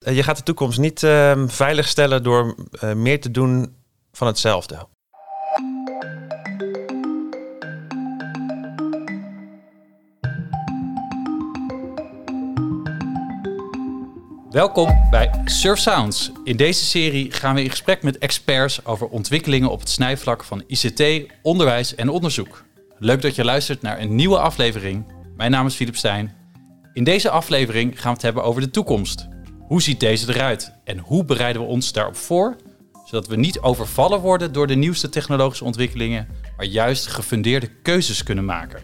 Eh, Je gaat de toekomst niet uh, veiligstellen door uh, meer te doen van hetzelfde. Welkom bij Surf Sounds. In deze serie gaan we in gesprek met experts over ontwikkelingen op het snijvlak van ICT, onderwijs en onderzoek. Leuk dat je luistert naar een nieuwe aflevering. Mijn naam is Philip Stijn. In deze aflevering gaan we het hebben over de toekomst. Hoe ziet deze eruit en hoe bereiden we ons daarop voor, zodat we niet overvallen worden door de nieuwste technologische ontwikkelingen, maar juist gefundeerde keuzes kunnen maken.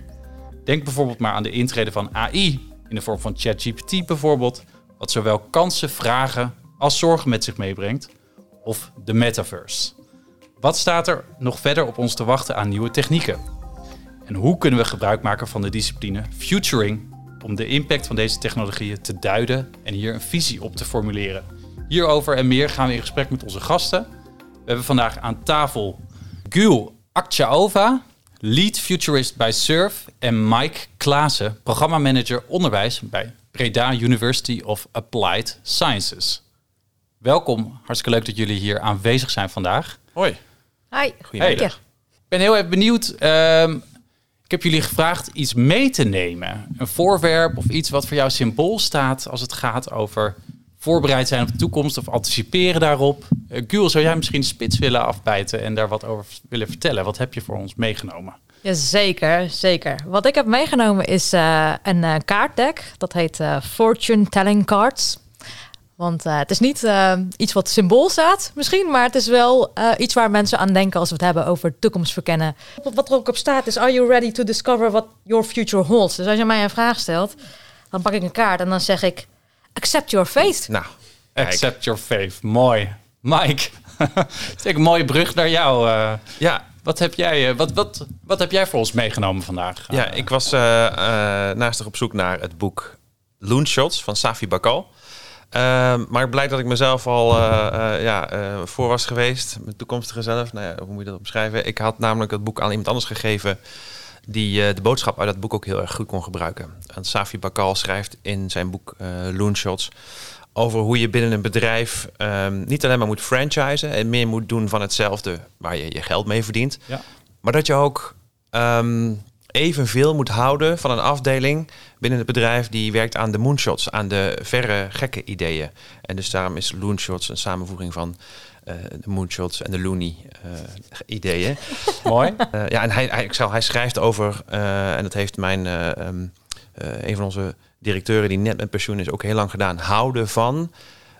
Denk bijvoorbeeld maar aan de intrede van AI in de vorm van ChatGPT bijvoorbeeld, wat zowel kansen, vragen als zorgen met zich meebrengt, of de metaverse. Wat staat er nog verder op ons te wachten aan nieuwe technieken? En hoe kunnen we gebruik maken van de discipline futuring om de impact van deze technologieën te duiden en hier een visie op te formuleren? Hierover en meer gaan we in gesprek met onze gasten. We hebben vandaag aan tafel Gul Akchaova, lead futurist bij SURF en Mike Klaassen, programmamanager onderwijs bij Breda University of Applied Sciences. Welkom, hartstikke leuk dat jullie hier aanwezig zijn vandaag. Hoi. Hi, Goedemiddag. Ik ben heel erg benieuwd. Uh, ik heb jullie gevraagd iets mee te nemen. Een voorwerp of iets wat voor jou symbool staat als het gaat over voorbereid zijn op de toekomst of anticiperen daarop. Uh, zou jij misschien spits willen afbijten en daar wat over willen vertellen? Wat heb je voor ons meegenomen? Ja, zeker. Wat ik heb meegenomen is uh, een uh, kaartdeck. Dat heet Fortune Telling Cards. Want het is niet iets wat symbool staat misschien, maar het is wel iets waar mensen aan denken als we het hebben over toekomst verkennen. Wat er ook op staat is, are you ready to discover what your future holds? Dus als je mij een vraag stelt, dan pak ik een kaart en dan zeg ik, accept your fate. Nou, accept your faith. Mooi. Mike, is een mooie brug naar jou. ja, wat heb, jij, wat, wat, wat heb jij voor ons meegenomen vandaag? Ja, ik was uh, uh, naastig op zoek naar het boek Loonshots van Safi Bakal. Uh, maar ik blijkt dat ik mezelf al ja, voor was geweest. Mijn toekomstige zelf. Nou ja, hoe moet je dat omschrijven? Ik had namelijk het boek aan iemand anders gegeven... die de boodschap uit dat boek ook heel erg goed kon gebruiken. En Safi Bakal schrijft in zijn boek Loonshots over hoe je binnen een bedrijf um, niet alleen maar moet franchisen en meer moet doen van hetzelfde waar je je geld mee verdient. Ja. Maar dat je ook um, evenveel moet houden van een afdeling binnen het bedrijf die werkt aan de moonshots, aan de verre gekke ideeën. En dus daarom is Loonshots een samenvoeging van uh, de moonshots en de loony uh, ideeën. Mooi. Uh, ja, en hij, hij, ik zal, hij schrijft over, en dat heeft mijn um, een van onze directeuren die net met pensioen is ook heel lang gedaan. Houden van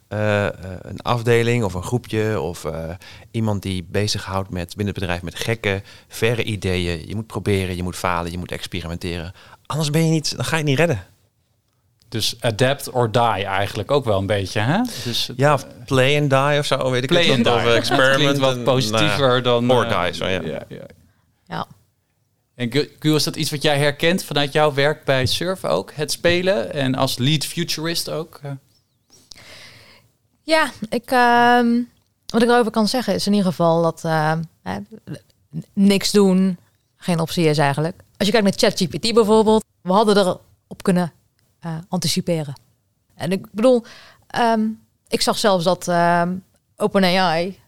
uh, een afdeling of een groepje of uh, iemand die bezighoudt met binnen het bedrijf met gekke, verre ideeën. Je moet proberen, je moet falen, je moet experimenteren. Anders ben je niet, dan ga je het niet redden. Dus adapt or die eigenlijk ook wel een beetje, hè? Dus ja, of play and die of zo, weet ik play het and die. Of experiment. wat positiever dan... Or uh, die, zo ja. ja. ja. En Gu, is dat iets wat jij herkent vanuit jouw werk bij Surf ook? Het spelen en als lead futurist ook? Ja, ik, uh, wat ik erover kan zeggen is in ieder geval dat uh, niks doen geen optie is eigenlijk. Als je kijkt naar ChatGPT bijvoorbeeld, we hadden erop kunnen uh, anticiperen. En ik bedoel, um, ik zag zelfs dat OpenAI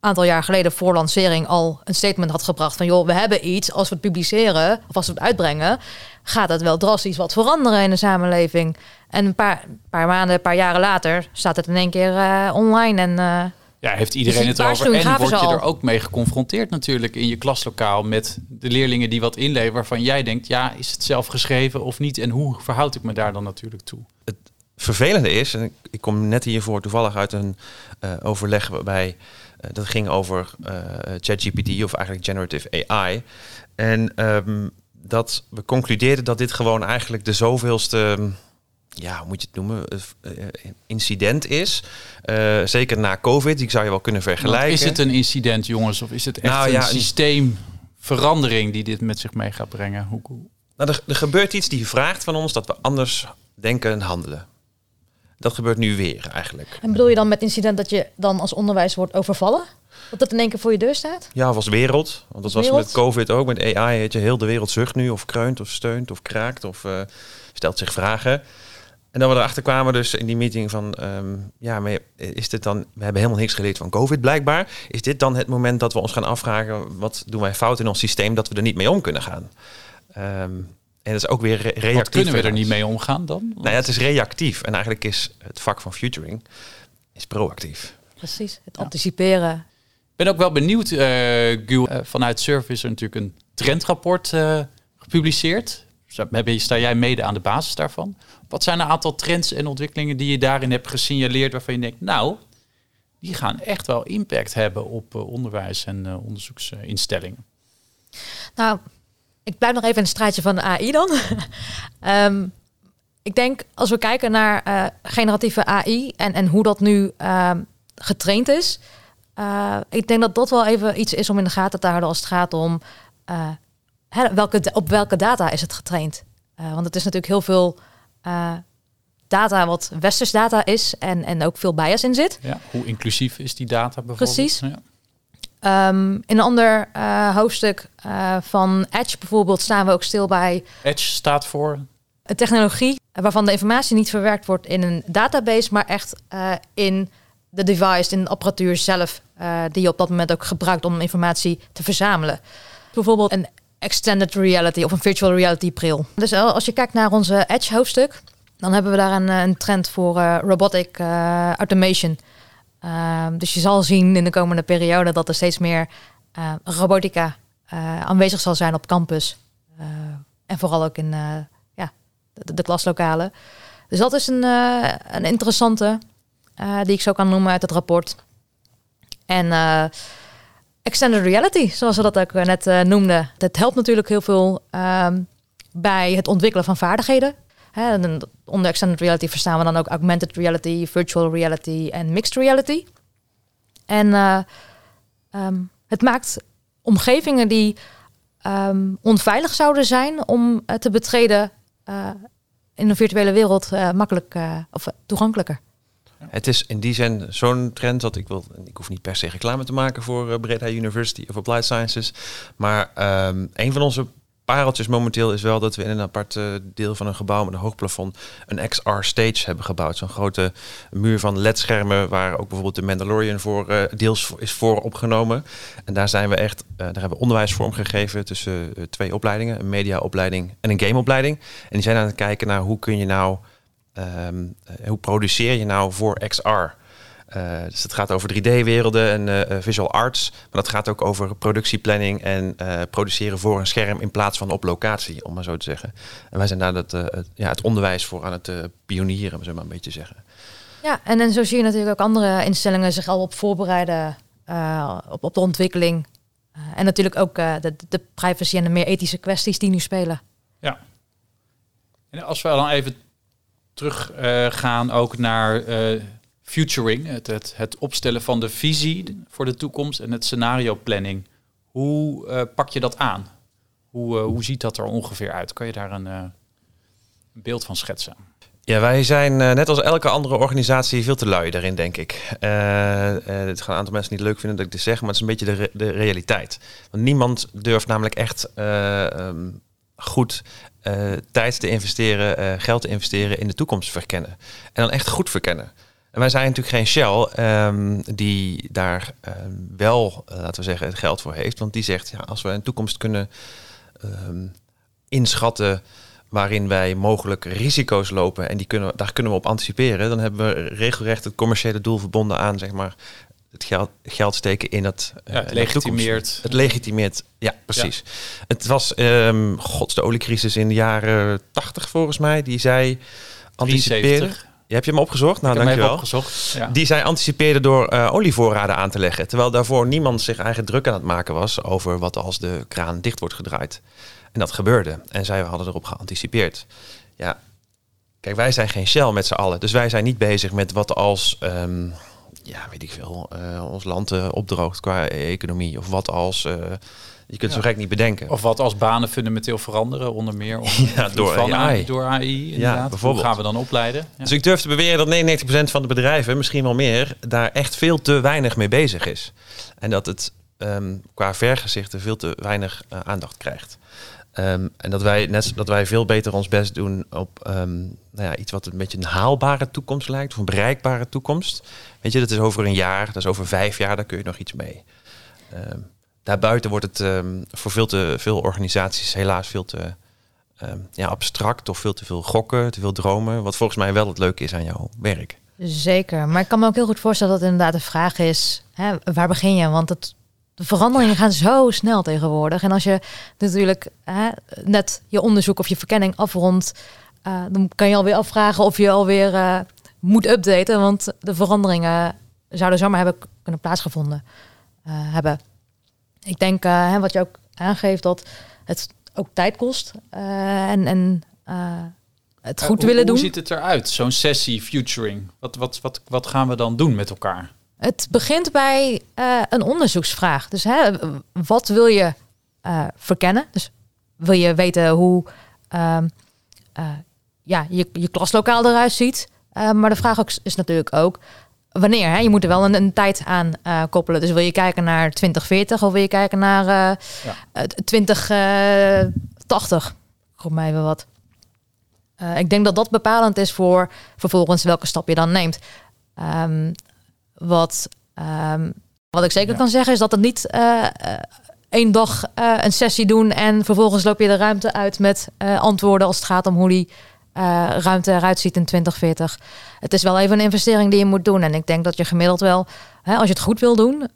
aantal jaar geleden voor lancering al een statement had gebracht van joh, we hebben iets, als we het publiceren of als we het uitbrengen, gaat het wel drastisch wat veranderen in de samenleving. En een paar, paar maanden, een paar jaren later staat het in één keer uh, online en uh, ja, heeft iedereen het erover en word je er ook mee geconfronteerd natuurlijk in je klaslokaal met de leerlingen die wat inleveren waarvan jij denkt, ja, is het zelf geschreven of niet en hoe verhoud ik me daar dan natuurlijk toe? Het vervelende is, en ik, ik kom net hiervoor toevallig uit een uh, overleg waarbij uh, dat ging over uh, ChatGPT of eigenlijk generative AI. En um, dat we concludeerden dat dit gewoon eigenlijk de zoveelste, ja, hoe moet je het noemen, uh, incident is. Uh, zeker na COVID, die zou je wel kunnen vergelijken. Want is het een incident, jongens, of is het echt Nou, een ja, systeemverandering die dit met zich mee gaat brengen? Hoe, hoe- Nou, er, er gebeurt iets die vraagt van ons dat we anders denken en handelen. Dat gebeurt nu weer eigenlijk. En bedoel je dan met incident dat je dan als onderwijs wordt overvallen? Dat dat in één keer voor je deur staat? Ja, of als wereld. Want dat was wereld? met COVID ook. Met AI heet je heel de wereld zucht nu. Of kreunt of steunt of kraakt of uh, stelt zich vragen. En dat we erachter kwamen dus in die meeting van, ehm, ja, maar is dit dan, we hebben helemaal niks geleerd van COVID blijkbaar. Is dit dan het moment dat we ons gaan afvragen, wat doen wij fout in ons systeem dat we er niet mee om kunnen gaan? Ehm, en dat is ook weer re- reactief. Wat kunnen we er niet mee omgaan dan? Nou ja, het is reactief. En eigenlijk is het vak van futuring is proactief. Precies, het anticiperen. Ben ook wel benieuwd, eh, vanuit Surf is er natuurlijk een trendrapport eh, gepubliceerd. Sta jij mede aan de basis daarvan? Wat zijn een aantal trends en ontwikkelingen die je daarin hebt gesignaleerd waarvan je denkt, nou, die gaan echt wel impact hebben op onderwijs en onderzoeksinstellingen? Nou, ik blijf nog even in het straatje van de AI dan. Ehm, ik denk als we kijken naar generatieve AI en, en hoe dat nu ehm, getraind is. Eh, ik denk dat dat wel even iets is om in de gaten te houden als het gaat om eh, hè, welke, op welke data is het getraind. Eh, want het is natuurlijk heel veel data wat westers data is en, en ook veel bias in zit. Ja, hoe inclusief is die data bijvoorbeeld? Precies. Ja. Ehm, in een ander hoofdstuk van Edge bijvoorbeeld staan we ook stil bij Edge staat voor een technologie waarvan de informatie niet verwerkt wordt in een database, maar echt in de device, in de apparatuur zelf, eh, die je op dat moment ook gebruikt om informatie te verzamelen. Bijvoorbeeld een extended reality of een virtual reality bril. Dus eh, als je kijkt naar onze Edge hoofdstuk, dan hebben we daar een, eh, een trend voor robotic automation. Ehm, dus je zal zien in de komende periode dat er steeds meer robotica aanwezig zal zijn op campus. En vooral ook in ja, de, klaslokalen. Dus dat is een, een interessante die ik zo kan noemen uit het rapport. En eh, extended reality, zoals we dat ook eh, net eh, noemden. Dat helpt natuurlijk heel veel ehm, bij het ontwikkelen van vaardigheden. Hè, onder extended reality verstaan we dan ook augmented reality, virtual reality en mixed reality. En eh, ehm, het maakt omgevingen die ehm, onveilig zouden zijn om te betreden in een virtuele wereld makkelijk of toegankelijker. Het is in die zin zo'n trend dat ik wil. Ik hoef niet per se reclame te maken voor uh, Breda University of Applied Sciences. Maar um, een van onze pareltjes momenteel is wel dat we in een apart uh, deel van een gebouw met een hoog plafond een XR stage hebben gebouwd. Zo'n grote muur van LED-schermen waar ook bijvoorbeeld de Mandalorian voor uh, deels is voor opgenomen. En daar zijn we echt, daar hebben we onderwijs vorm gegeven tussen twee opleidingen, een mediaopleiding en een gameopleiding. En die zijn aan het kijken naar hoe kun je nou Um, uh, hoe produceer je nou voor XR? Uh, dus het gaat over 3D-werelden en uh, visual arts. Maar dat gaat ook over productieplanning en uh, produceren voor een scherm in plaats van op locatie, om maar zo te zeggen. En wij zijn daar dat, uh, het, ja, het onderwijs voor aan het uh, pionieren, zullen we maar een beetje zeggen. Ja, en, en zo zie je natuurlijk ook andere instellingen zich al op voorbereiden uh, op, op de ontwikkeling. Uh, en natuurlijk ook uh, de, de privacy en de meer ethische kwesties die nu spelen. Ja. En als we dan even terug uh, gaan ook naar uh, futuring, het, het, het, opstellen van de visie voor de toekomst en het scenario planning. Hoe uh, pak je dat aan? Hoe, hoe ziet dat er ongeveer uit? Kan je daar een, beeld van schetsen? Ja, wij zijn net als elke andere organisatie veel te lui daarin, denk ik. Het gaan een aantal mensen niet leuk vinden dat ik dit zeg, maar het is een beetje de, de realiteit. Want niemand durft namelijk echt um, goed uh, tijd te investeren, uh, geld te investeren in de toekomst verkennen. En dan echt goed verkennen. En wij zijn natuurlijk geen Shell um, die daar um, wel, uh, laten we zeggen, het geld voor heeft. Want die zegt, ja, als we een toekomst kunnen inschatten waarin wij mogelijk risico's lopen en die kunnen, daar kunnen we op anticiperen, dan hebben we regelrecht het commerciële doel verbonden aan, zeg maar, het geld, geld steken in het. Ja, het legitimeert. Het legitimeert, ja, precies. Ja. Het was, um, gods, de oliecrisis in de jaren 80 volgens mij, die zei anticiperen. Je hebt je hem opgezocht? Nou, dankjewel. opgezocht. Ja. Die zij anticipeerde door uh, olievoorraden aan te leggen. Terwijl daarvoor niemand zich eigen druk aan het maken was over wat als de kraan dicht wordt gedraaid. En dat gebeurde. En zij hadden erop geanticipeerd. Ja, kijk, wij zijn geen Shell met z'n allen. Dus wij zijn niet bezig met wat als, um, ja, weet ik veel, uh, ons land uh, opdroogt qua economie. Of wat als, uh, je kunt ja. zo gek niet bedenken. Of wat als banen fundamenteel veranderen, onder meer. Ja, door van AI. Door AI, inderdaad. Ja, bijvoorbeeld. Hoe gaan we dan opleiden? Ja. Dus ik durf te beweren dat 99% van de bedrijven, misschien wel meer, daar echt veel te weinig mee bezig is. En dat het um, qua vergezichten veel te weinig aandacht krijgt. Ehm, en dat wij, net, dat wij veel beter ons best doen op ehm, nou ja, iets wat een beetje een haalbare toekomst lijkt, of een bereikbare toekomst. Weet je, dat is over een jaar, dat is over vijf jaar, daar kun je nog iets mee. Um, daarbuiten wordt het voor veel te veel organisaties helaas veel te ja, abstract of veel te veel gokken, te veel dromen. Wat volgens mij wel het leuke is aan jouw werk. Zeker, maar ik kan me ook heel goed voorstellen dat het inderdaad de vraag is, hè, waar begin je? Want het, de veranderingen gaan zo snel tegenwoordig. En als je natuurlijk hè, net je onderzoek of je verkenning afrondt, uh, dan kan je alweer afvragen of je alweer uh, moet updaten. Want de veranderingen zouden zomaar hebben kunnen plaatsgevonden uh, hebben. Ik denk, hè, wat je ook aangeeft, dat het ook tijd kost. en en het goed willen doen. Hoe ziet het eruit, zo'n sessie futuring? Wat, wat, wat, wat gaan we dan doen met elkaar? Het begint bij uh, een onderzoeksvraag. Dus hè, wat wil je uh, verkennen? Dus wil je weten hoe uh, ja, je, je klaslokaal eruit ziet? maar de vraag ook, is natuurlijk ook wanneer. Hè? Je moet er wel een, een tijd aan koppelen. Dus wil je kijken naar 2040 of wil je kijken naar ja. 2080? Roep mij even wat. ik denk dat dat bepalend is voor vervolgens welke stap je dan neemt. Um, wat, um, wat ik zeker kan zeggen is dat het niet uh, één dag uh, een sessie doen en vervolgens loop je de ruimte uit met antwoorden als het gaat om hoe die ruimte eruit ziet in 2040. Het is wel even een investering die je moet doen. En ik denk dat je gemiddeld wel, hè, als je het goed wil doen,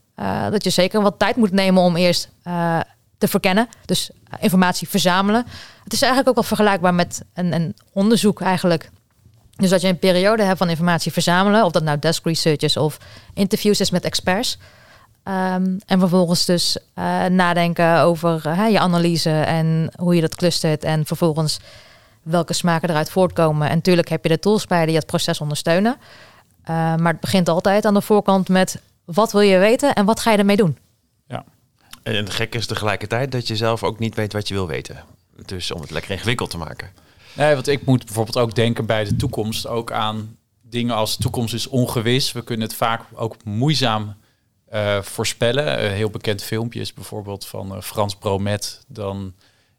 dat je zeker wat tijd moet nemen om eerst te verkennen. Dus informatie verzamelen. Het is eigenlijk ook wel vergelijkbaar met een, een onderzoek eigenlijk. Dus dat je een periode hebt van informatie verzamelen, of dat nou desk research is of interviews is met experts. Um, en vervolgens dus uh, nadenken over uh, je analyse en hoe je dat clustert en vervolgens welke smaken eruit voortkomen. En natuurlijk heb je de tools bij die het proces ondersteunen. Uh, maar het begint altijd aan de voorkant met wat wil je weten en wat ga je ermee doen. Ja. En het gekke is tegelijkertijd dat je zelf ook niet weet wat je wil weten. Dus om het lekker ingewikkeld te maken. Nee, want ik moet bijvoorbeeld ook denken bij de toekomst ook aan dingen als toekomst is ongewis. We kunnen het vaak ook moeizaam uh, voorspellen. Een heel bekend filmpje is bijvoorbeeld van uh, Frans Bromet. Dan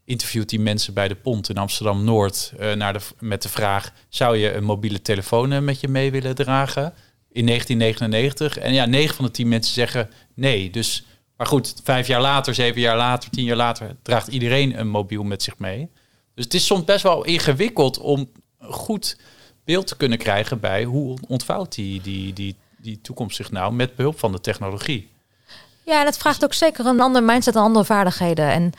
interviewt hij mensen bij de pont in Amsterdam-Noord uh, naar de, met de vraag... zou je een mobiele telefoon met je mee willen dragen in 1999? En ja, negen van de tien mensen zeggen nee. Dus, maar goed, vijf jaar later, zeven jaar later, tien jaar later... draagt iedereen een mobiel met zich mee... Dus het is soms best wel ingewikkeld om goed beeld te kunnen krijgen bij hoe ontvouwt die, die, die, die toekomst zich nou met behulp van de technologie. Ja, en het vraagt ook zeker een ander mindset en andere vaardigheden. En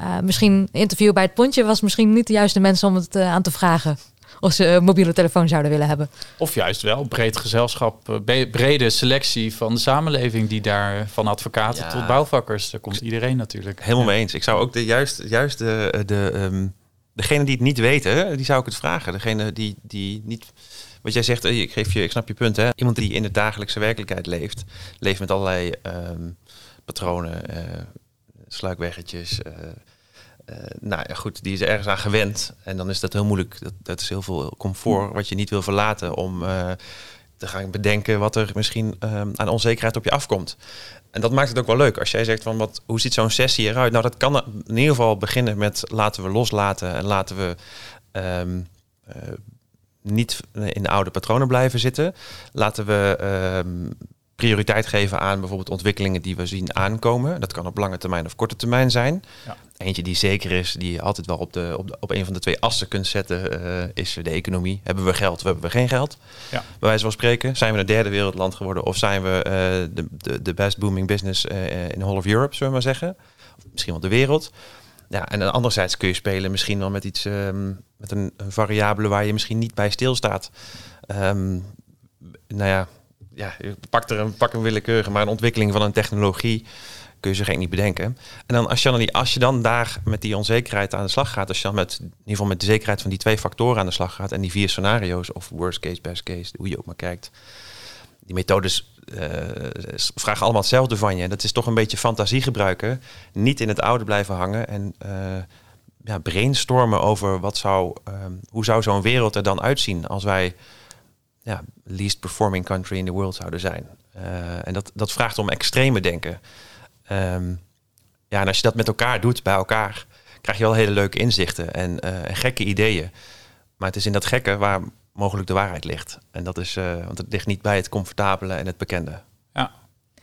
uh, misschien interview bij het pontje was misschien niet de juiste mensen om het uh, aan te vragen. Of ze een mobiele telefoon zouden willen hebben. Of juist wel, breed gezelschap, eh, brede selectie van de samenleving die daar van advocaten tot bouwvakkers, daar komt iedereen natuurlijk. Helemaal mee eens. Ik zou ook de juist, juist de, de um degene die het niet weten, die zou ik het vragen. Degene die, die niet. Wat jij zegt, ik, geef je, ik snap je punt. Hè? Iemand die in de dagelijkse werkelijkheid leeft, leeft met allerlei um, patronen, uh, sluikweggetjes. Uh, uh, nou ja, goed, die is ergens aan gewend. En dan is dat heel moeilijk. Dat, dat is heel veel comfort wat je niet wil verlaten om te gaan bedenken wat er misschien um, aan onzekerheid op je afkomt. En dat maakt het ook wel leuk. Als jij zegt van wat, hoe ziet zo'n sessie eruit? Nou, dat kan in ieder geval beginnen met laten we loslaten en laten we um, uh, niet in de oude patronen blijven zitten. Laten we um, prioriteit geven aan bijvoorbeeld ontwikkelingen die we zien aankomen. Dat kan op lange termijn of korte termijn zijn. Ja. Eentje die zeker is, die je altijd wel op, de, op, de, op een van de twee assen kunt zetten, uh, is de economie. Hebben we geld of hebben we geen geld? Ja. Bij wijze van spreken. Zijn we een derde wereldland geworden of zijn we uh, de, de, de best booming business uh, in whole of Europe, zullen we maar zeggen? Of misschien wel de wereld. Ja, en dan anderzijds kun je spelen misschien wel met iets, um, met een, een, variabele waar je misschien niet bij stilstaat. Um, nou ja, ja, je pakt er een, pak een willekeurige, maar een ontwikkeling van een technologie kun je zich geen niet bedenken. En dan als je dan, als je dan daar met die onzekerheid aan de slag gaat, als je dan met, in ieder geval met de zekerheid van die twee factoren aan de slag gaat en die vier scenario's, of worst case, best case, hoe je ook maar kijkt, die methodes uh, vragen allemaal hetzelfde van je. Dat is toch een beetje fantasie gebruiken, niet in het oude blijven hangen en uh, ja, brainstormen over wat zou, um, hoe zou zo'n wereld er dan uitzien als wij ja, least performing country in the world zouden zijn. Uh, en dat, dat vraagt om extreme denken. Um, ja, en als je dat met elkaar doet, bij elkaar, krijg je wel hele leuke inzichten en, eh, en gekke ideeën. Maar het is in dat gekke waar mogelijk de waarheid ligt. En dat is, eh, want het ligt niet bij het comfortabele en het bekende. Ja.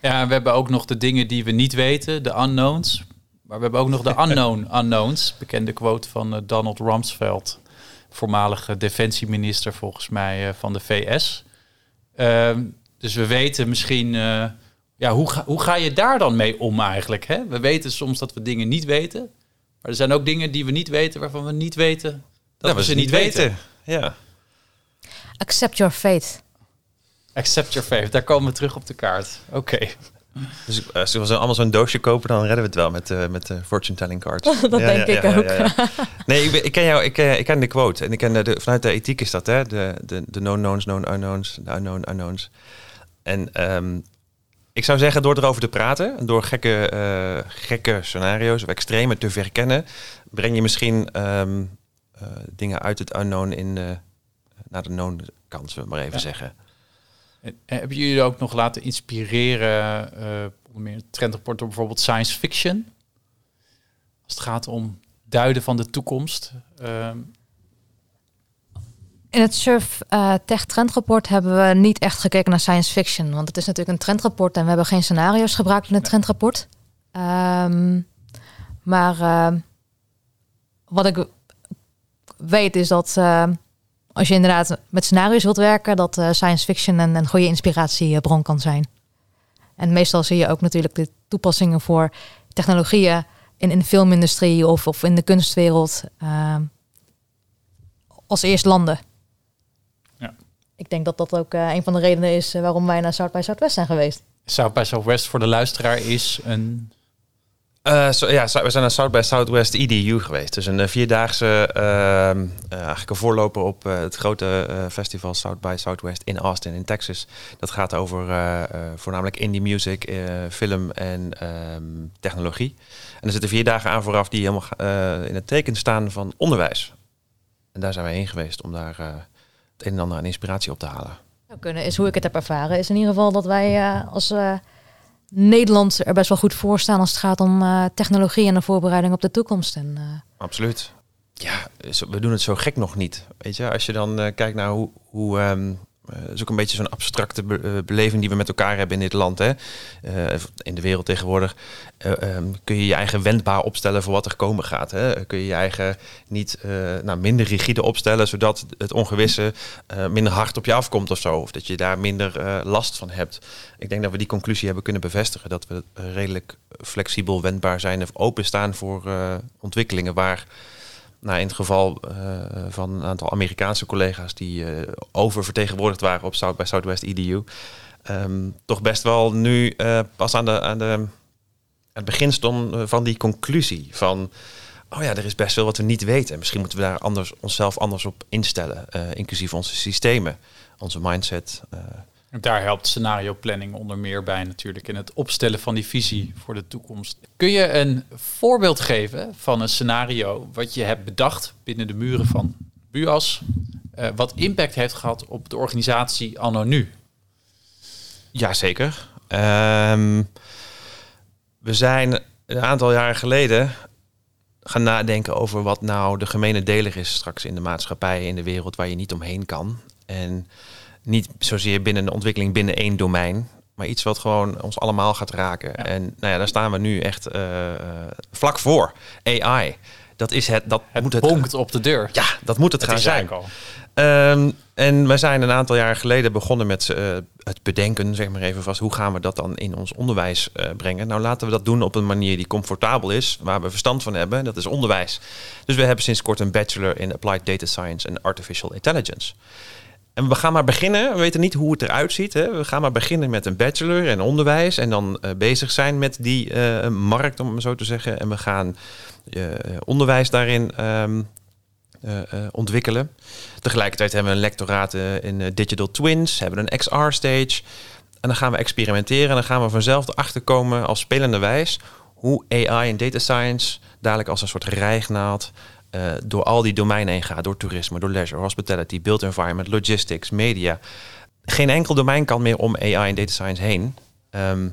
ja, we hebben ook nog de dingen die we niet weten, de unknowns. Maar we hebben ook nog de unknown unknowns. Bekende quote van eh, Donald Rumsfeld, voormalige defensieminister volgens mij eh, van de VS. Ehm, dus we weten misschien, eh, ja, hoe ga, hoe ga je daar dan mee om eigenlijk? Hè? We weten soms dat we dingen niet weten. Maar er zijn ook dingen die we niet weten waarvan we niet weten dat we ze niet weten. Ja. Accept your fate. Accept your fate. Daar komen we terug op de kaart. Oké. Dus eh, als we allemaal zo'n doosje kopen, dan redden we het wel met, eh, met de fortune telling cards. Dat denk ik ook. Nee, ik, ben- ik ken jou, ik, eh, ik ken de quote. En ik ken de, de- vanuit de ethiek is dat, hè? De, de, de known knowns, known unknowns, de unknown unknowns. En ehm, ik zou zeggen, door erover te praten, en door gekke, eh, gekke scenario's of extreme te verkennen, breng je misschien ehm, eh, dingen uit het unknown in eh, naar de known kant, zullen we maar even Ja. zeggen. En Hebben jullie ook nog laten inspireren, eh onder meer trendrapport door bijvoorbeeld science fiction? Als het gaat om duiden van de toekomst. Ehm, In het Surf eh, Tech Trendrapport hebben we niet echt gekeken naar science fiction. Want het is natuurlijk een trendrapport en we hebben geen scenario's gebruikt in het Nee. trendrapport. Ehm, maar wat ik weet is dat eh, als je inderdaad met scenario's wilt werken, dat eh, science fiction een, een goede inspiratiebron kan zijn. En meestal zie je ook natuurlijk de toepassingen voor technologieën in, in de filmindustrie of, of in de kunstwereld ehm, als eerst landen. Ja. Ik denk dat dat ook eh, een van de redenen is eh, waarom wij naar South by Southwest zijn geweest. South by Southwest voor de luisteraar is een... Eh, ja, we zijn naar South by Southwest EDU geweest. Dus een eh, vierdaagse, ehm, eh, eigenlijk een voorloper op het grote festival South by Southwest in Austin in Texas. Dat gaat over voornamelijk indie music, film en ehm, technologie. En er zitten vier dagen aan vooraf die helemaal in het teken staan van onderwijs. En daar zijn wij heen geweest om daar het een en ander aan inspiratie op te halen. Zou kunnen is hoe ik het heb ervaren. Is in ieder geval dat wij als Nederland er best wel goed voor staan als het gaat om eh, technologie en de voorbereiding op de toekomst. En eh, Absoluut. Ja, we doen het zo gek nog niet. Weet je, als je dan eh, kijkt naar hoe. hoe ehm, eh, het is ook een beetje zo'n abstracte eh, beleving die we met elkaar hebben in dit land. Hè? Eh, in de wereld tegenwoordig eh, ehm, kun je je eigen wendbaar opstellen voor wat er komen gaat. Hè? Kun je je eigen niet eh, nou, minder rigide opstellen, zodat het ongewisse eh, minder hard op je afkomt of zo. Of dat je daar minder eh, last van hebt. Ik denk dat we die conclusie hebben kunnen bevestigen. Dat we eh, redelijk flexibel wendbaar zijn of openstaan voor eh, ontwikkelingen waar nou, in het geval eh, van een aantal Amerikaanse collega's die eh, oververtegenwoordigd waren op South by Southwest EDU, ehm, toch best wel nu eh, pas aan, de, aan, de, het begin stond van die conclusie van, oh ja, er is best wel wat we niet weten. Misschien moeten we daar anders, onszelf anders op instellen, inclusief onze systemen, onze mindset. Daar helpt scenario planning onder meer bij natuurlijk in het opstellen van die visie voor de toekomst. Kun je een voorbeeld geven van een scenario wat je hebt bedacht binnen de muren van BUAS, eh, wat impact heeft gehad op de organisatie anno nu? Jazeker. Ehm we zijn een aantal jaren geleden gaan nadenken over wat nou de gemene deler is straks in de maatschappij, in de wereld waar je niet omheen kan. En niet zozeer binnen een ontwikkeling binnen één domein, maar iets wat gewoon ons allemaal gaat raken. Ja. En nou ja, daar staan we nu echt eh, vlak voor. AI. Dat is het. Dat Het moet het. bonkt op de deur. Ja, dat moet het, Het gaan zijn. al. Ehm, en we zijn een aantal jaar geleden begonnen met eh, het bedenken, zeg maar even vast, hoe gaan we dat dan in ons onderwijs eh, brengen? Nou, laten we dat doen op een manier die comfortabel is, waar we verstand van hebben. Dat is onderwijs. Dus we hebben sinds kort een bachelor in Applied Data Science en Artificial Intelligence. En we gaan maar beginnen. We weten niet hoe het eruit ziet. Hè. We gaan maar beginnen met een bachelor en onderwijs. En dan eh, bezig zijn met die eh, markt, om het zo te zeggen. En we gaan eh, onderwijs daarin ehm, eh, eh, ontwikkelen. Tegelijkertijd hebben we een lectoraat in Digital Twins, hebben een XR-stage. En dan gaan we experimenteren en dan gaan we vanzelf erachter komen als spelende wijs hoe AI en data science dadelijk als een soort rijgnaald eh, door al die domeinen heen gaat. Door toerisme, door leisure, hospitality, built environment, logistics, media. Geen enkel domein kan meer om AI en data science heen. Ehm,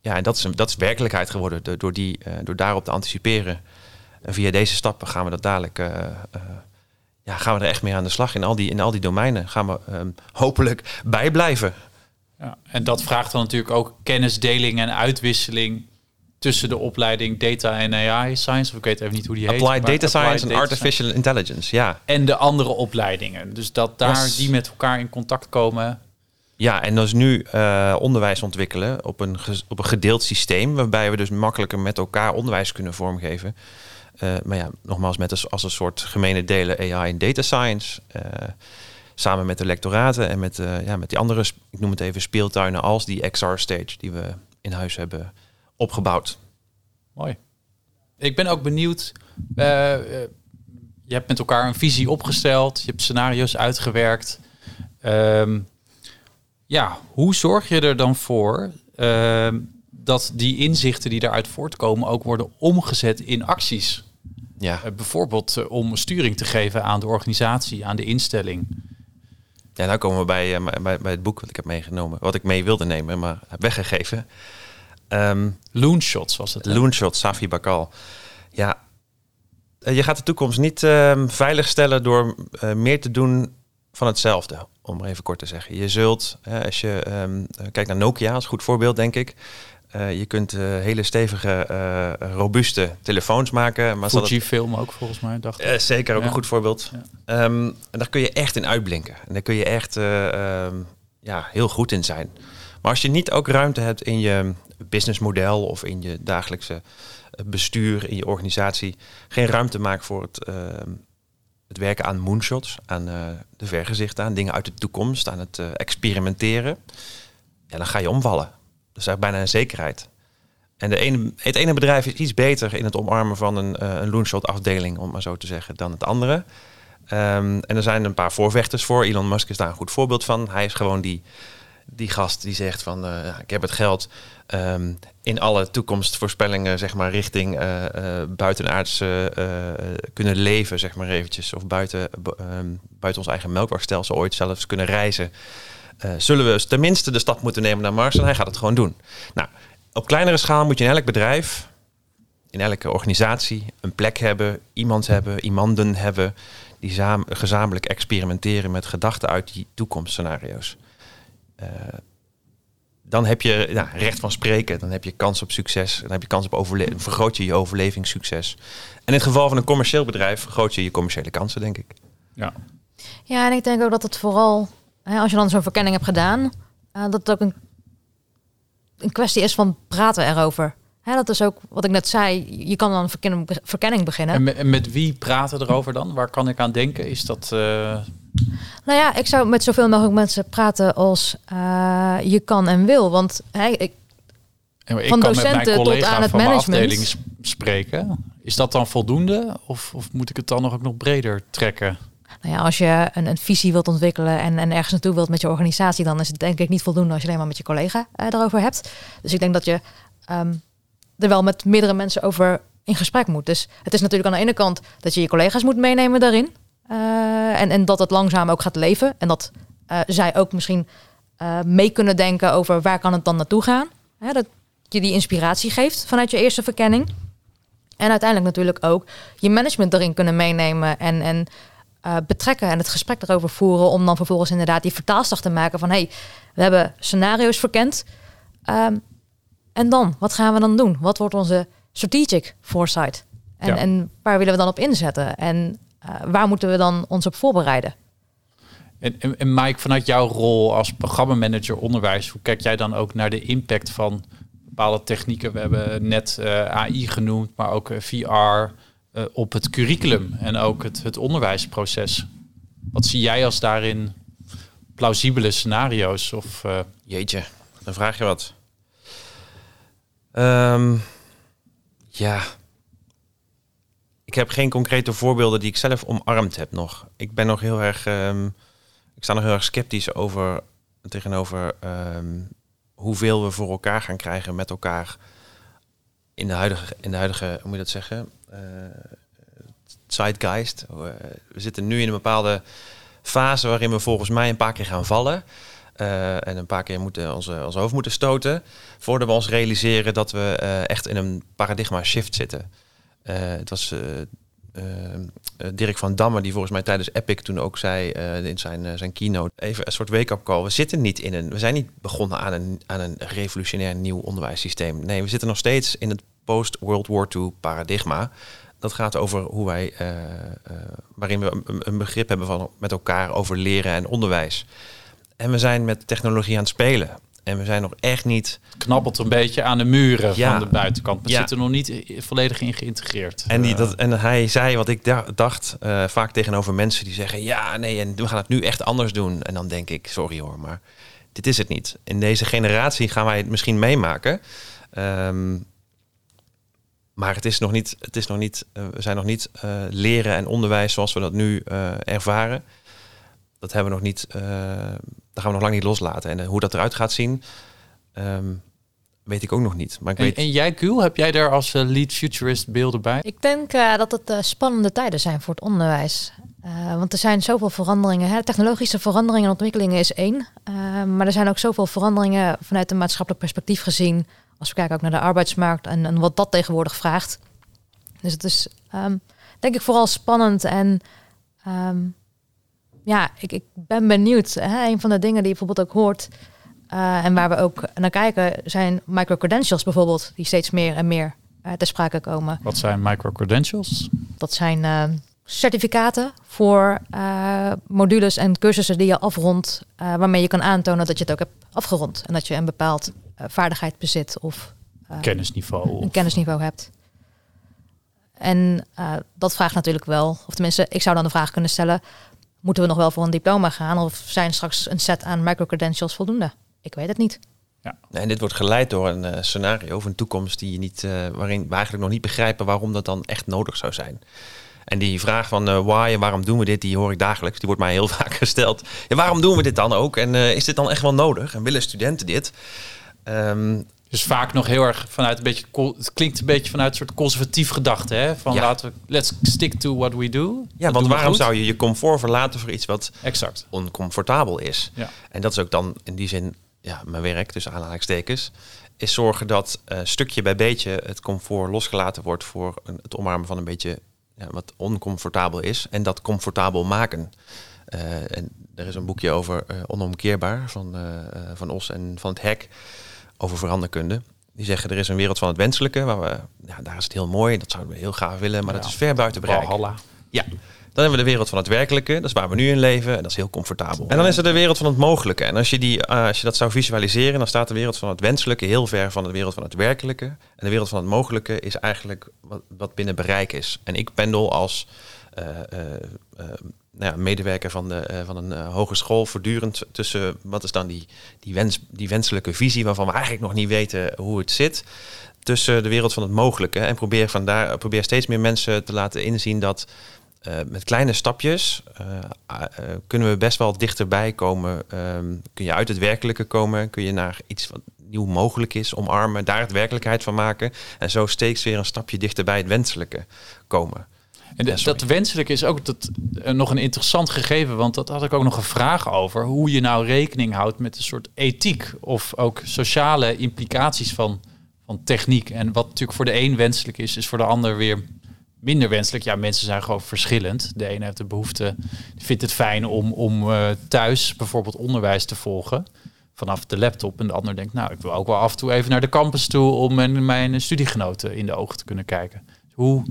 ja, en dat is, dat is werkelijkheid geworden door, die, eh, door daarop te anticiperen. En via deze stappen gaan we dat dadelijk. eh, eh, ja, gaan we er echt mee aan de slag in al die, in al die domeinen. Gaan we ehm, hopelijk bijblijven. Ja, en dat vraagt dan natuurlijk ook kennisdeling en uitwisseling tussen de opleiding Data en AI Science. Of ik weet even niet hoe die heet. Applied Data Science en Artificial Intelligence. Ja. En de andere opleidingen. Dus dat daar Yes. die met elkaar in contact komen. Ja, en dus nu eh, onderwijs ontwikkelen op een, op een gedeeld systeem, waarbij we dus makkelijker met elkaar onderwijs kunnen vormgeven. Eh, maar ja, nogmaals, met als, als een soort gemene delen AI en data science. eh, samen met de lectoraten en met, ja, met die andere, ik noem het even, speeltuinen als die XR-stage die we in huis hebben opgebouwd. Mooi. Ik ben ook benieuwd. eh, eh, je hebt met elkaar een visie opgesteld. Je hebt scenario's uitgewerkt. Ehm, ja, hoe zorg je er dan voor ehm, dat die inzichten die daaruit voortkomen ook worden omgezet in acties? Ja, Eh, bijvoorbeeld om sturing te geven aan de organisatie, aan de instelling. ja nou komen we bij, bij, bij het boek wat ik heb meegenomen, wat ik mee wilde nemen, maar heb weggegeven. Ehm, Loonshots was het. hè? Loonshot, Safi Bakal. Ja, eh, je gaat de toekomst niet ehm, veiligstellen door eh, meer te doen van hetzelfde. Om even kort te zeggen. Je zult, als je ehm, eh, kijkt naar Nokia, als goed voorbeeld denk ik. je kunt hele stevige, robuuste telefoons maken. Maar Fuji-film ook volgens mij, dacht ik. zeker ook Ja. een goed voorbeeld. Ja. En daar kun je echt in uitblinken. En daar kun je echt ja, heel goed in zijn. Maar als je niet ook ruimte hebt in je businessmodel of in je dagelijkse eh, bestuur, in je organisatie, geen ruimte maakt voor het, ehm, het werken aan moonshots, aan eh, de vergezichten, aan dingen uit de toekomst, aan het eh, experimenteren, ja, dan ga je omvallen. Dat is eigenlijk bijna een zekerheid. En de ene, het ene bedrijf is iets beter in het omarmen van een, een loonshot afdeling, om maar zo te zeggen, dan het andere. Ehm, en er zijn een paar voorvechters voor. Elon Musk is daar een goed voorbeeld van. Hij is gewoon die, die gast die zegt van eh, ik heb het geld ehm, in alle toekomstvoorspellingen, zeg maar, richting buitenaards eh, eh, kunnen leven, zeg maar eventjes. Of buiten, bu- ehm, buiten ons eigen melkwegstelsel ooit zelfs kunnen reizen. Zullen we tenminste de stap moeten nemen naar Mars? En hij gaat het gewoon doen. Nou, op kleinere schaal moet je in elk bedrijf, in elke organisatie, een plek hebben, iemand hebben, iemanden hebben die gezamenlijk experimenteren met gedachten uit die toekomstscenario's. Eh, dan heb je ja, recht van spreken, dan heb je kans op succes, dan heb je kans op overleving, vergroot je je overlevingssucces. En in het geval van een commercieel bedrijf vergroot je je commerciële kansen, denk ik. Ja. Ja, en ik denk ook dat het vooral, hè, als je dan zo'n verkenning hebt gedaan, eh, dat het ook een, een kwestie is van praten erover. Hè, dat is ook wat ik net zei. Je kan dan een verkenning, verkenning beginnen. En, met, en met wie praten erover dan? Waar kan ik aan denken? Is dat... eh, Nou ja, ik zou met zoveel mogelijk mensen praten als eh, je kan en wil. Want hè, ik, ik Van kan met mijn docenten tot collega aan het van mijn management. afdeling s- spreken. Is dat dan voldoende? Of, of moet ik het dan nog ook nog breder trekken? nou ja, als je een, een visie wilt ontwikkelen en, en ergens naartoe wilt met je organisatie, dan is het denk ik niet voldoende als je alleen maar met je collega eh, erover hebt. Dus ik denk dat je ehm, er wel met meerdere mensen over in gesprek moet. Dus het is natuurlijk aan de ene kant dat je je collega's moet meenemen daarin. Eh, en, en dat het langzaam ook gaat leven. En dat eh, zij ook misschien eh, mee kunnen denken over waar kan het dan naartoe gaan. Dat je die inspiratie geeft vanuit je eerste verkenning. En uiteindelijk natuurlijk ook je management erin kunnen meenemen en, en betrekken en het gesprek erover voeren. Om dan vervolgens inderdaad die vertaalslag te maken van hey, we hebben scenario's verkend. Ehm, en dan, wat gaan we dan doen? Wat wordt onze strategic foresight? En, Ja. en waar willen we dan op inzetten? En eh, waar moeten we dan ons op voorbereiden? En, en, en Mike, vanuit jouw rol als programmamanager onderwijs, hoe kijk jij dan ook naar de impact van bepaalde technieken? We hebben net eh, AI genoemd, maar ook eh, VR eh, op het curriculum en ook het, het onderwijsproces. Wat zie jij als daarin plausibele scenario's? Of, eh, Jeetje, dan vraag je wat. Ehm, ja. Ik heb geen concrete voorbeelden die ik zelf omarmd heb nog. Ik ben nog heel erg. ehm, ik sta nog heel erg sceptisch over tegenover ehm, hoeveel we voor elkaar gaan krijgen met elkaar in de huidige, in de huidige hoe moet je dat zeggen? Eh zeitgeist. Eh, we zitten nu in een bepaalde fase waarin we volgens mij een paar keer gaan vallen. Eh, en een paar keer moeten onze, ons hoofd moeten stoten. Voordat we ons realiseren dat we eh, echt in een paradigma shift zitten. eh, het was Dirk van Damme die volgens mij tijdens Epic toen ook zei in zijn, zijn keynote, even een soort wake-up call. We zitten niet in een, we zijn niet begonnen aan een, aan een revolutionair nieuw onderwijssysteem. Nee, we zitten nog steeds in het post-World War II paradigma. Dat gaat over hoe wij, waarin we een, een begrip hebben van met elkaar over leren en onderwijs. En we zijn met technologie aan het spelen. En we zijn nog echt niet. Knabbelt een beetje aan de muren Ja. van de buitenkant. Maar Ja. zit er nog niet volledig in geïntegreerd. En, die, Eh, dat, en hij zei wat ik da- dacht, eh, vaak tegenover mensen die zeggen: Ja, nee, en we gaan het nu echt anders doen. En dan denk ik: Sorry hoor, maar dit is het niet. In deze generatie gaan wij het misschien meemaken. Ehm, maar het is nog niet, het is nog niet eh, we zijn nog niet leren en onderwijs zoals we dat nu ervaren. Dat hebben we nog niet, gaan we nog lang niet loslaten. En eh, hoe dat eruit gaat zien, ehm, weet ik ook nog niet. Maar ik en, weet, en jij, Kuul, heb jij daar als eh, lead futurist beelden bij? Ik denk eh, dat het spannende tijden zijn voor het onderwijs. Eh, want er zijn zoveel veranderingen. Hè. Technologische veranderingen en ontwikkelingen is één. Eh, maar er zijn ook zoveel veranderingen vanuit een maatschappelijk perspectief gezien. Als we kijken ook naar de arbeidsmarkt en, en wat dat tegenwoordig vraagt. Dus het is ehm, denk ik vooral spannend. En ehm, ja, ik, ik ben benieuwd. Hè. Een van de dingen die je bijvoorbeeld ook hoort... eh, en waar we ook naar kijken zijn microcredentials bijvoorbeeld. Die steeds meer en meer eh, ter sprake komen. Wat zijn microcredentials? Dat zijn eh, certificaten voor modules en cursussen die je afrondt, waarmee je kan aantonen dat je het ook hebt afgerond en dat je een bepaald vaardigheid bezit of Kennisniveau. een kennisniveau hebt. En dat vraagt natuurlijk wel, of tenminste, ik zou dan de vraag kunnen stellen: moeten we nog wel voor een diploma gaan, of zijn straks een set aan microcredentials voldoende? Ik weet het niet. En dit wordt geleid door een eh, scenario of een toekomst die je niet, eh, waarin we eigenlijk nog niet begrijpen waarom dat dan echt nodig zou zijn. En die vraag van eh why en waarom doen we dit, die hoor ik dagelijks. Die wordt mij heel vaak gesteld. Ja, waarom doen we dit dan ook? En eh, is dit dan echt wel nodig? En willen studenten dit? Ehm, Dus vaak nog heel erg vanuit een beetje... Het klinkt een beetje vanuit een soort conservatief gedachte. Hè? Van Ja. laten we... Let's stick to what we do. Dat ja, want waarom zou je je comfort verlaten voor iets wat Exact. oncomfortabel is? Ja. En dat is ook dan in die zin ja, mijn werk, tussen aanhalingstekens. Is zorgen dat eh, stukje bij beetje het comfort losgelaten wordt voor een, het omarmen van een beetje ja, wat oncomfortabel is. En dat comfortabel maken. Eh, en er is een boekje over eh, onomkeerbaar van, van Os en van het Hek over veranderkunde. Die zeggen er is een wereld van het wenselijke, waar we, ja, daar is het heel mooi, dat zouden we heel graag willen, maar dat is ver buiten bereik. Valhalla. Ja. Dan hebben we de wereld van het werkelijke, dat is waar we nu in leven en dat is heel comfortabel. En dan is er de wereld van het mogelijke. En als je, die, eh, als je dat zou visualiseren, dan staat de wereld van het wenselijke heel ver van de wereld van het werkelijke. En de wereld van het mogelijke is eigenlijk wat, wat binnen bereik is. En ik pendel als eh, eh, nou ja, medewerker van, de, eh, van een eh, hogeschool voortdurend tussen wat is dan die, die, wens, die wenselijke visie waarvan we eigenlijk nog niet weten hoe het zit. Tussen de wereld van het mogelijke. En probeer, vandaar, probeer steeds meer mensen te laten inzien dat eh, met kleine stapjes kunnen we best wel dichterbij komen. Ehm, kun je uit het werkelijke komen, kun je naar iets wat nieuw mogelijk is, omarmen, daar het werkelijkheid van maken. En zo steeds weer een stapje dichter bij het wenselijke komen. En Ja, dat- wenselijk is ook dat, eh, nog een interessant gegeven, want dat had ik ook nog een vraag over. Hoe je nou rekening houdt met een soort ethiek of ook sociale implicaties van, van techniek. En wat natuurlijk voor de een wenselijk is, is voor de ander weer minder wenselijk. Ja, mensen zijn gewoon verschillend. De ene heeft de behoefte, vindt het fijn om, om eh, thuis bijvoorbeeld onderwijs te volgen vanaf de laptop. En de ander denkt, nou, ik wil ook wel af en toe even naar de campus toe om mijn, mijn studiegenoten in de ogen te kunnen kijken. Hoe,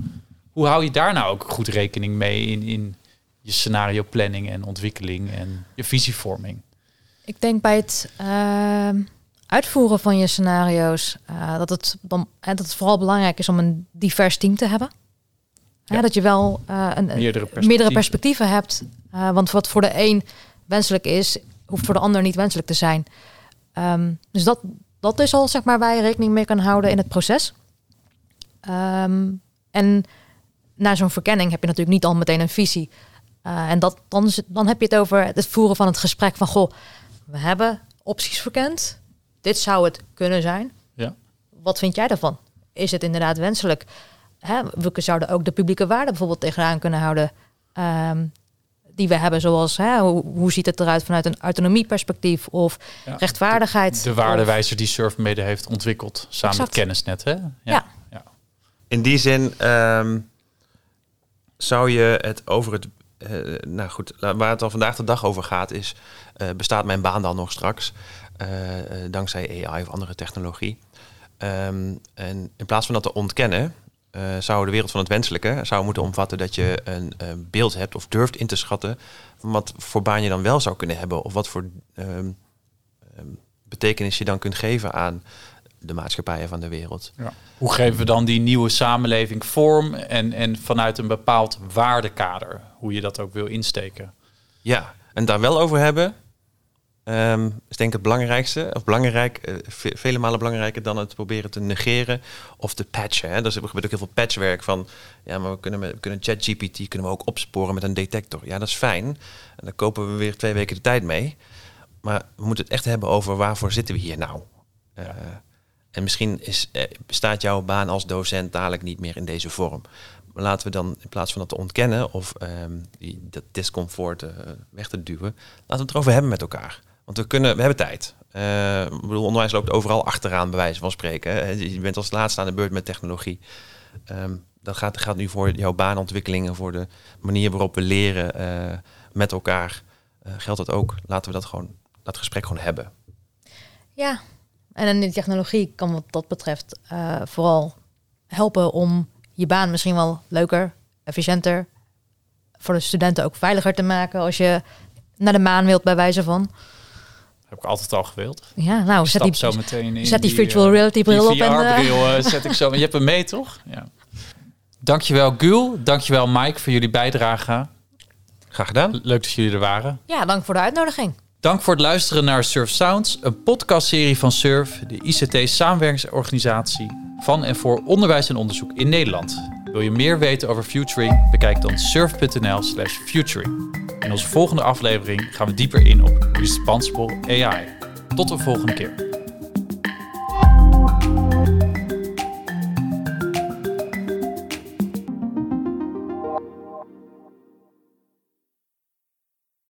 hoe hou je daar nou ook goed rekening mee in, in je scenario planning en ontwikkeling en je visievorming? Ik denk bij het ehm, uitvoeren van je scenario's eh, dat, het dan, hè, dat het vooral belangrijk is om een divers team te hebben. Hè, dat je wel een, een- Meerdere perspectieven. meerdere perspectieven hebt. Eh, want wat voor de een wenselijk is, hoeft voor de ander niet wenselijk te zijn. Ehm, dus dat, dat is al zeg maar waar je rekening mee kan houden in het proces. Ehm, en na zo'n verkenning heb je natuurlijk niet al meteen een visie. Eh, en dat, dan, is het- dan heb je het over het voeren van het gesprek van... goh, we hebben opties verkend. Dit zou het kunnen zijn. Ja. Wat vind jij daarvan? Is het inderdaad wenselijk? Hè, we zouden ook de publieke waarde bijvoorbeeld tegenaan kunnen houden... ehm, die we hebben, zoals hè, hoe, hoe ziet het eruit vanuit een autonomieperspectief... of Ja. rechtvaardigheid. De waardewijzer die Surfmede heeft ontwikkeld samen Exact. met Kennisnet, hè? Ja. ja. in die zin ehm, zou je het over het. eh, nou goed, waar het al vandaag de dag over gaat, is: eh, bestaat mijn baan dan nog straks? eh, dankzij AI of andere technologie. Ehm, en in plaats van dat te ontkennen, zou de wereld van het wenselijke zou moeten omvatten dat je een, beeld hebt of durft in te schatten wat voor baan je dan wel zou kunnen hebben of wat voor ehm, ehm, betekenis je dan kunt geven aan de maatschappijen van de wereld. Hoe geven we dan die nieuwe samenleving vorm en, en vanuit een bepaald waardekader, hoe je dat ook wil insteken? Ja, en daar wel over hebben, ehm, is denk ik het belangrijkste. Of belangrijk, eh, ve- vele malen belangrijker dan het proberen te negeren of te patchen. Hè. Dus er gebeurt ook heel veel patchwerk van, ja, maar we kunnen, met, we kunnen ChatGPT kunnen we ook opsporen met een detector. Ja, dat is fijn. En daar kopen we weer twee weken de tijd mee. Maar we moeten het echt hebben over waarvoor zitten we hier nou? Eh, en misschien is, eh, bestaat jouw baan als docent dadelijk niet meer in deze vorm. Maar laten we dan in plaats van dat te ontkennen of ehm, dat discomfort eh, weg te duwen, laten we het erover hebben met elkaar. Want we, kunnen, we hebben tijd. Eh, ik bedoel, onderwijs loopt overal achteraan, bij wijze van spreken. Je bent als laatste aan de beurt met technologie. Ehm, dat gaat, nu voor jouw baanontwikkelingen, voor de manier waarop we leren met elkaar. geldt dat ook. Laten we dat gewoon, dat gesprek gewoon hebben. Ja, en dan die technologie kan wat dat betreft eh, vooral helpen om je baan misschien wel leuker, efficiënter, voor de studenten ook veiliger te maken als je naar de maan wilt bij wijze van. Heb ik altijd al gewild. Ja, nou, zet Stap die, zo meteen in. zet die eh, virtual reality bril die op en eh, eh, zet ik zo. Je hebt hem mee, toch? Ja. Dankjewel, Gul. Dankjewel, Mike, voor jullie bijdrage. Graag gedaan. Leuk dat jullie er waren. ja, dank voor de uitnodiging. Dank voor het luisteren naar Surf Sounds, een podcastserie van Surf, de ICT-samenwerkingsorganisatie van en voor onderwijs en onderzoek in Nederland. Wil je meer weten over futuring? Bekijk dan surf.nl/slash futuring. In onze volgende aflevering gaan we dieper in op responsible AI. Tot de volgende keer.